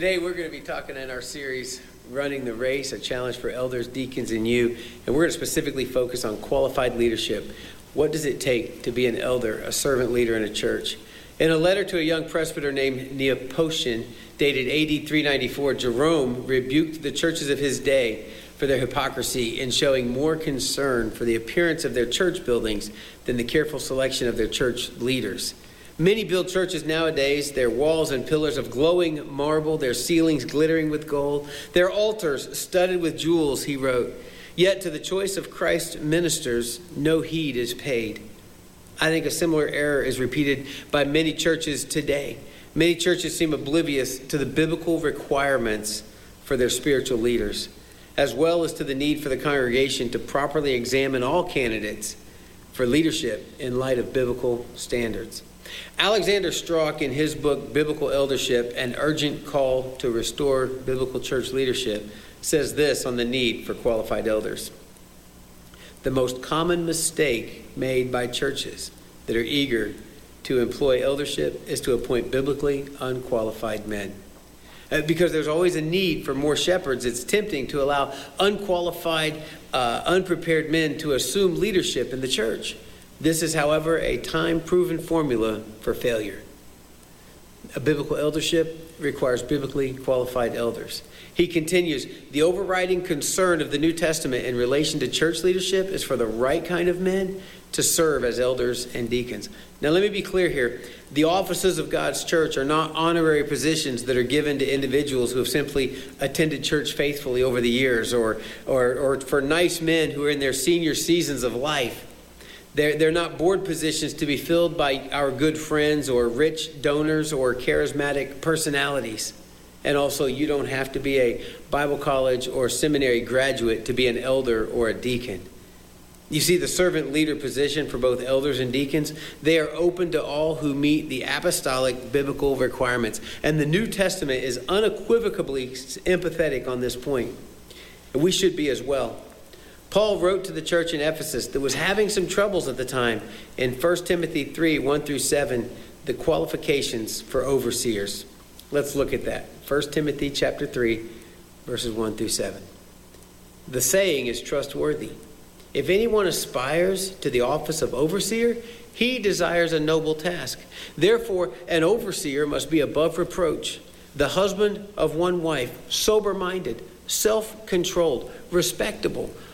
Today we're going to be talking in our series, Running the Race, a challenge for elders, deacons, and you. And we're going to specifically focus on qualified leadership. What does it take to be an elder, a servant leader in a church? In a letter to a young presbyter named Nepotian, dated AD 394, Jerome rebuked the churches of his day for their hypocrisy in showing more concern for the appearance of their church buildings than the careful selection of their church leaders. Many build churches nowadays, their walls and pillars of glowing marble, their ceilings glittering with gold, their altars studded with jewels, he wrote. Yet to the choice of Christ's ministers, no heed is paid. I think a similar error is repeated by many churches today. Many churches seem oblivious to the biblical requirements for their spiritual leaders, as well as to the need for the congregation to properly examine all candidates for leadership in light of biblical standards. Alexander Strauch, in his book Biblical Eldership An Urgent Call to Restore Biblical Church Leadership, says this on the need for qualified elders. The most common mistake made by churches that are eager to employ eldership is to appoint biblically unqualified men. Uh, because there's always a need for more shepherds, it's tempting to allow unqualified, uh, unprepared men to assume leadership in the church. This is, however, a time proven formula for failure. A biblical eldership requires biblically qualified elders. He continues The overriding concern of the New Testament in relation to church leadership is for the right kind of men to serve as elders and deacons. Now, let me be clear here. The offices of God's church are not honorary positions that are given to individuals who have simply attended church faithfully over the years or, or, or for nice men who are in their senior seasons of life. They're, they're not board positions to be filled by our good friends or rich donors or charismatic personalities. And also, you don't have to be a Bible college or seminary graduate to be an elder or a deacon. You see, the servant leader position for both elders and deacons, they are open to all who meet the apostolic biblical requirements. And the New Testament is unequivocally empathetic on this point. And we should be as well. Paul wrote to the church in Ephesus that was having some troubles at the time in 1 Timothy 3 1 through 7, the qualifications for overseers. Let's look at that. 1 Timothy chapter 3, verses 1 through 7. The saying is trustworthy. If anyone aspires to the office of overseer, he desires a noble task. Therefore, an overseer must be above reproach, the husband of one wife, sober minded, self controlled, respectable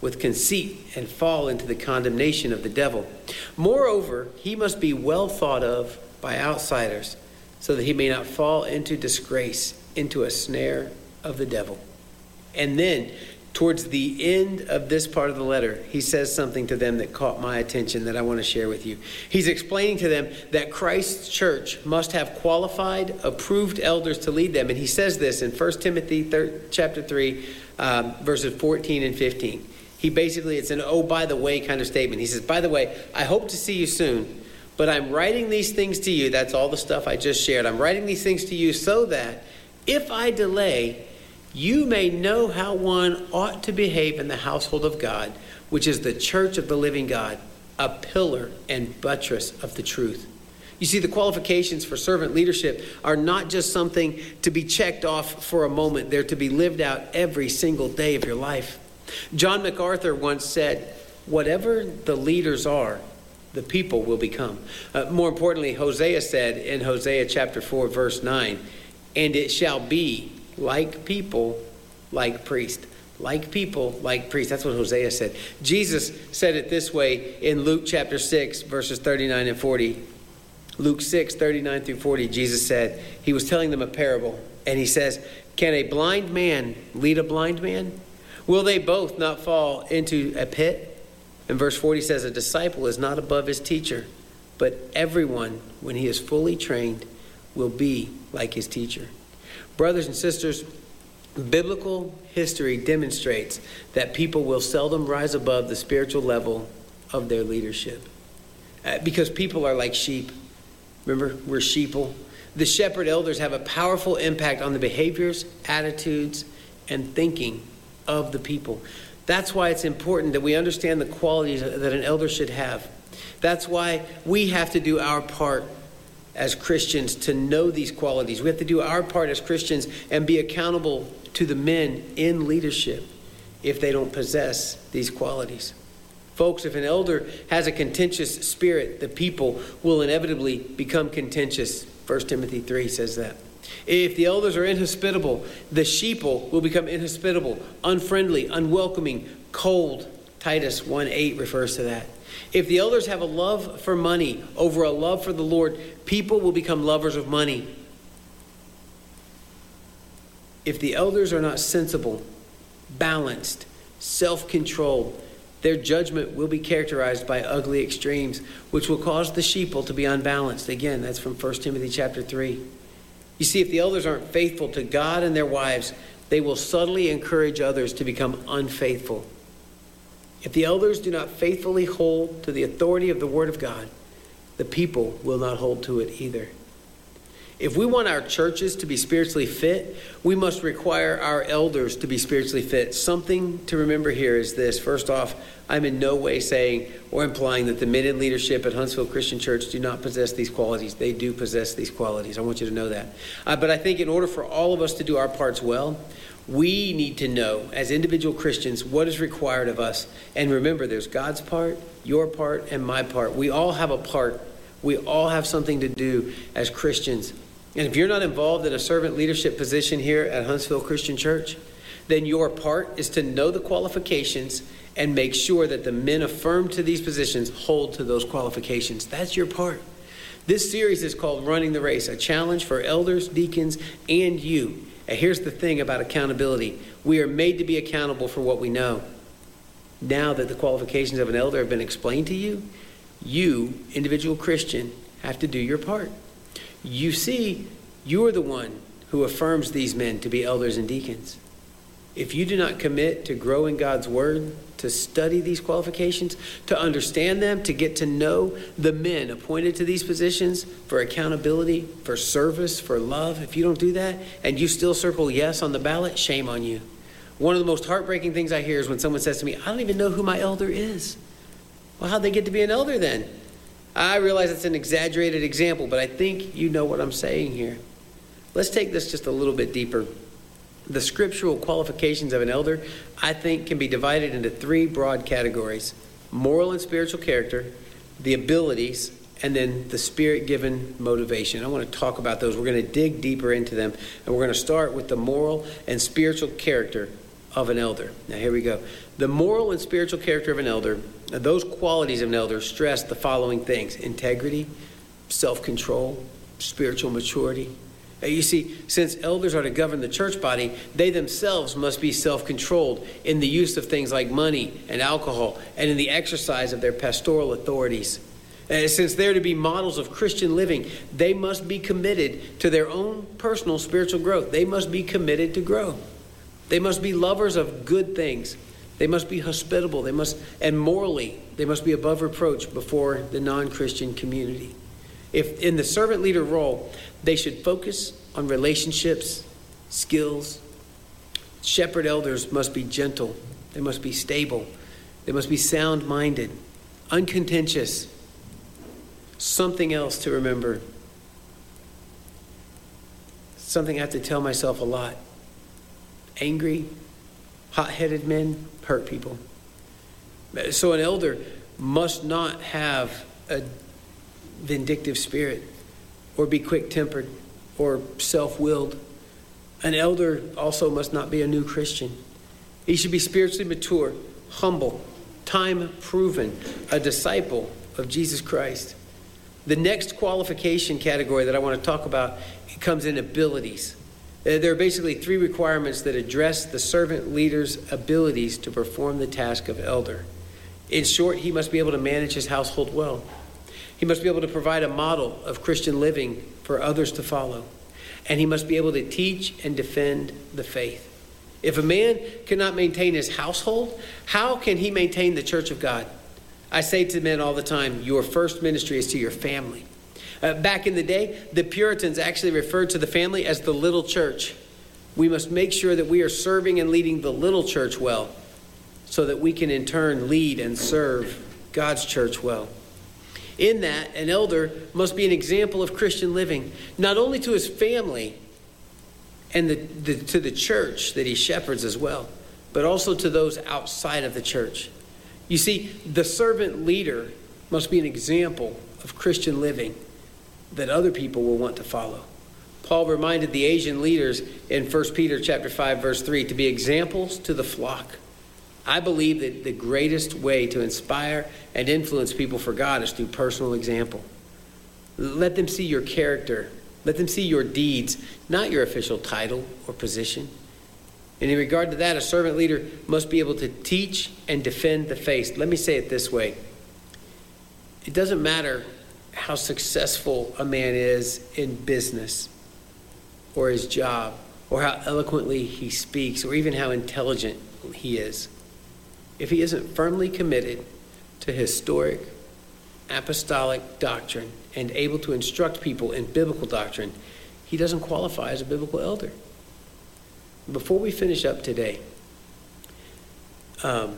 with conceit and fall into the condemnation of the devil. Moreover, he must be well thought of by outsiders, so that he may not fall into disgrace, into a snare of the devil. And then, towards the end of this part of the letter, he says something to them that caught my attention that I want to share with you. He's explaining to them that Christ's church must have qualified, approved elders to lead them. And he says this in 1 Timothy 3, chapter 3, um, verses 14 and 15 he basically, it's an oh, by the way kind of statement. He says, by the way, I hope to see you soon, but I'm writing these things to you. That's all the stuff I just shared. I'm writing these things to you so that if I delay, you may know how one ought to behave in the household of God, which is the church of the living God, a pillar and buttress of the truth. You see, the qualifications for servant leadership are not just something to be checked off for a moment, they're to be lived out every single day of your life. John MacArthur once said, Whatever the leaders are, the people will become. Uh, more importantly, Hosea said in Hosea chapter 4, verse 9, And it shall be like people, like priest. Like people, like priests. That's what Hosea said. Jesus said it this way in Luke chapter 6, verses 39 and 40. Luke 6, 39 through 40, Jesus said, He was telling them a parable, and He says, Can a blind man lead a blind man? Will they both not fall into a pit? And verse 40 says, A disciple is not above his teacher, but everyone, when he is fully trained, will be like his teacher. Brothers and sisters, Biblical history demonstrates that people will seldom rise above the spiritual level of their leadership. Uh, because people are like sheep. Remember, we're sheeple. The shepherd elders have a powerful impact on the behaviors, attitudes, and thinking of the people. That's why it's important that we understand the qualities that an elder should have. That's why we have to do our part as Christians to know these qualities. We have to do our part as Christians and be accountable to the men in leadership if they don't possess these qualities. Folks, if an elder has a contentious spirit, the people will inevitably become contentious. 1 Timothy 3 says that. If the elders are inhospitable, the sheeple will become inhospitable, unfriendly, unwelcoming, cold. Titus 1 8 refers to that. If the elders have a love for money over a love for the Lord, people will become lovers of money if the elders are not sensible, balanced, self controlled, their judgment will be characterized by ugly extremes, which will cause the sheeple to be unbalanced. Again, that's from 1 Timothy chapter 3. You see, if the elders aren't faithful to God and their wives, they will subtly encourage others to become unfaithful. If the elders do not faithfully hold to the authority of the Word of God, the people will not hold to it either. If we want our churches to be spiritually fit, we must require our elders to be spiritually fit. Something to remember here is this. First off, I'm in no way saying or implying that the men in leadership at Huntsville Christian Church do not possess these qualities. They do possess these qualities. I want you to know that. Uh, but I think in order for all of us to do our parts well, we need to know as individual Christians what is required of us. And remember, there's God's part, your part, and my part. We all have a part. We all have something to do as Christians. And if you're not involved in a servant leadership position here at Huntsville Christian Church, then your part is to know the qualifications and make sure that the men affirmed to these positions hold to those qualifications. That's your part. This series is called Running the Race, a challenge for elders, deacons, and you. And here's the thing about accountability we are made to be accountable for what we know. Now that the qualifications of an elder have been explained to you, you, individual Christian, have to do your part. You see, you are the one who affirms these men to be elders and deacons. If you do not commit to grow in God's word, to study these qualifications, to understand them, to get to know the men appointed to these positions for accountability, for service, for love, if you don't do that and you still circle yes on the ballot, shame on you. One of the most heartbreaking things I hear is when someone says to me, I don't even know who my elder is. Well, how'd they get to be an elder then? I realize it's an exaggerated example, but I think you know what I'm saying here. Let's take this just a little bit deeper. The scriptural qualifications of an elder, I think, can be divided into three broad categories moral and spiritual character, the abilities, and then the spirit given motivation. I want to talk about those. We're going to dig deeper into them, and we're going to start with the moral and spiritual character of an elder. Now, here we go. The moral and spiritual character of an elder, those qualities of an elder stress the following things integrity, self control, spiritual maturity. You see, since elders are to govern the church body, they themselves must be self controlled in the use of things like money and alcohol and in the exercise of their pastoral authorities. And since they're to be models of Christian living, they must be committed to their own personal spiritual growth. They must be committed to grow. They must be lovers of good things. They must be hospitable. They must, and morally, they must be above reproach before the non Christian community. If in the servant leader role, they should focus on relationships, skills. Shepherd elders must be gentle, they must be stable, they must be sound minded, uncontentious. Something else to remember. Something I have to tell myself a lot angry, hot headed men hurt people. So an elder must not have a vindictive spirit or be quick tempered or self willed. An elder also must not be a new Christian. He should be spiritually mature, humble, time proven, a disciple of Jesus Christ. The next qualification category that I want to talk about comes in abilities. Uh, there are basically three requirements that address the servant leader's abilities to perform the task of elder. In short, he must be able to manage his household well. He must be able to provide a model of Christian living for others to follow. And he must be able to teach and defend the faith. If a man cannot maintain his household, how can he maintain the church of God? I say to men all the time, your first ministry is to your family. Uh, back in the day, the Puritans actually referred to the family as the little church. We must make sure that we are serving and leading the little church well so that we can in turn lead and serve God's church well. In that, an elder must be an example of Christian living, not only to his family and the, the, to the church that he shepherds as well, but also to those outside of the church. You see, the servant leader must be an example of Christian living that other people will want to follow. Paul reminded the Asian leaders in 1 Peter chapter 5 verse 3 to be examples to the flock. I believe that the greatest way to inspire and influence people for God is through personal example. Let them see your character. Let them see your deeds, not your official title or position. And in regard to that, a servant leader must be able to teach and defend the faith. Let me say it this way it doesn't matter how successful a man is in business or his job or how eloquently he speaks or even how intelligent he is. If he isn't firmly committed to historic apostolic doctrine and able to instruct people in biblical doctrine, he doesn't qualify as a biblical elder. Before we finish up today, um,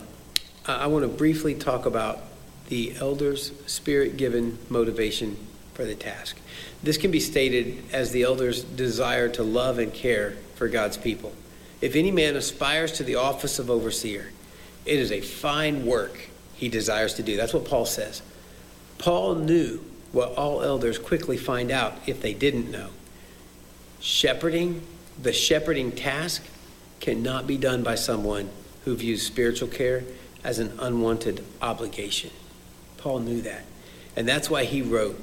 I, I want to briefly talk about the elder's spirit given motivation for the task. This can be stated as the elder's desire to love and care for God's people. If any man aspires to the office of overseer, it is a fine work he desires to do. That's what Paul says. Paul knew what all elders quickly find out if they didn't know. Shepherding the shepherding task cannot be done by someone who views spiritual care as an unwanted obligation. Paul knew that. And that's why he wrote,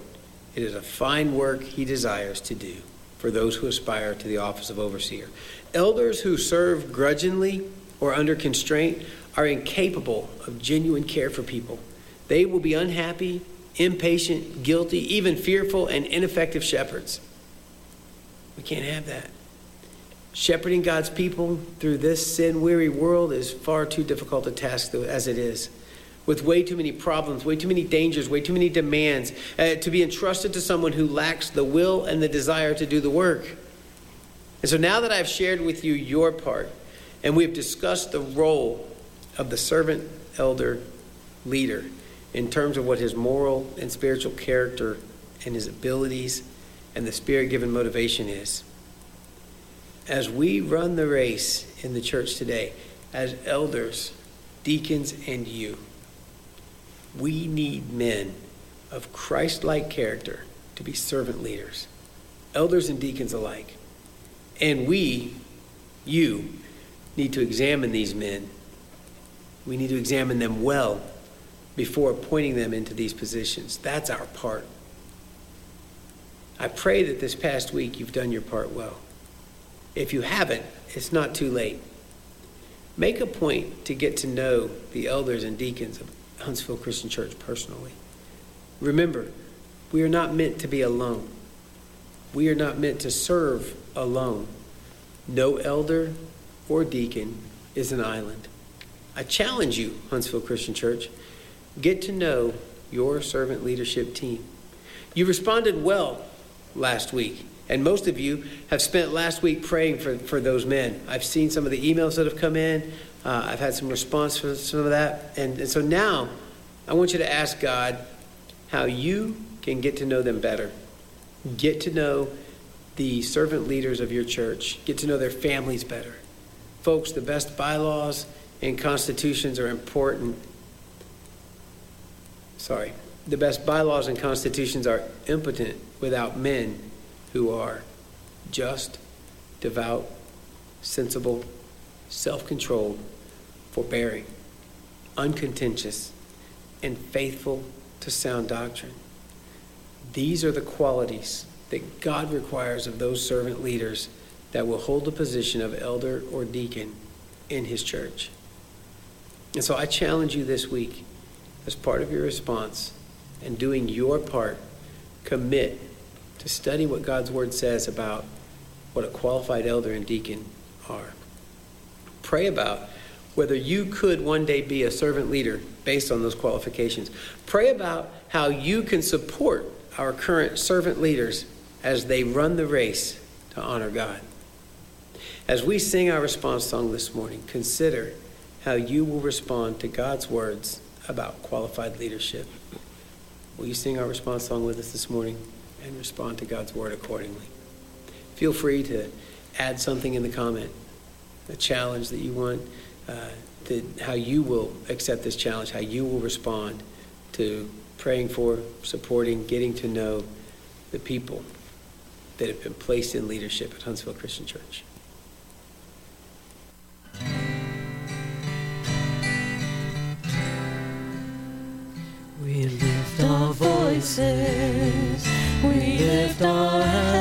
It is a fine work he desires to do for those who aspire to the office of overseer. Elders who serve grudgingly or under constraint are incapable of genuine care for people. They will be unhappy, impatient, guilty, even fearful, and ineffective shepherds. We can't have that. Shepherding God's people through this sin weary world is far too difficult a task as it is. With way too many problems, way too many dangers, way too many demands, uh, to be entrusted to someone who lacks the will and the desire to do the work. And so now that I've shared with you your part, and we've discussed the role of the servant, elder, leader in terms of what his moral and spiritual character and his abilities and the spirit given motivation is as we run the race in the church today, as elders, deacons, and you, we need men of Christ like character to be servant leaders, elders and deacons alike. And we, you, need to examine these men. We need to examine them well before appointing them into these positions. That's our part. I pray that this past week you've done your part well. If you haven't, it's not too late. Make a point to get to know the elders and deacons of Huntsville Christian Church personally. Remember, we are not meant to be alone. We are not meant to serve alone. No elder or deacon is an island. I challenge you, Huntsville Christian Church, get to know your servant leadership team. You responded well last week. And most of you have spent last week praying for, for those men. I've seen some of the emails that have come in. Uh, I've had some response for some of that. And, and so now I want you to ask God how you can get to know them better. Get to know the servant leaders of your church, get to know their families better. Folks, the best bylaws and constitutions are important. Sorry. The best bylaws and constitutions are impotent without men who are just, devout, sensible, self controlled, forbearing, uncontentious, and faithful to sound doctrine. These are the qualities that God requires of those servant leaders that will hold the position of elder or deacon in his church. And so I challenge you this week, as part of your response and doing your part, commit to study what God's Word says about what a qualified elder and deacon are. Pray about whether you could one day be a servant leader based on those qualifications. Pray about how you can support our current servant leaders as they run the race to honor God. As we sing our response song this morning, consider how you will respond to God's words about qualified leadership. Will you sing our response song with us this morning and respond to God's word accordingly? Feel free to add something in the comment, a challenge that you want, uh, to, how you will accept this challenge, how you will respond to praying for, supporting, getting to know the people that have been placed in leadership at Huntsville Christian Church. We lift our voices, we lift our hands.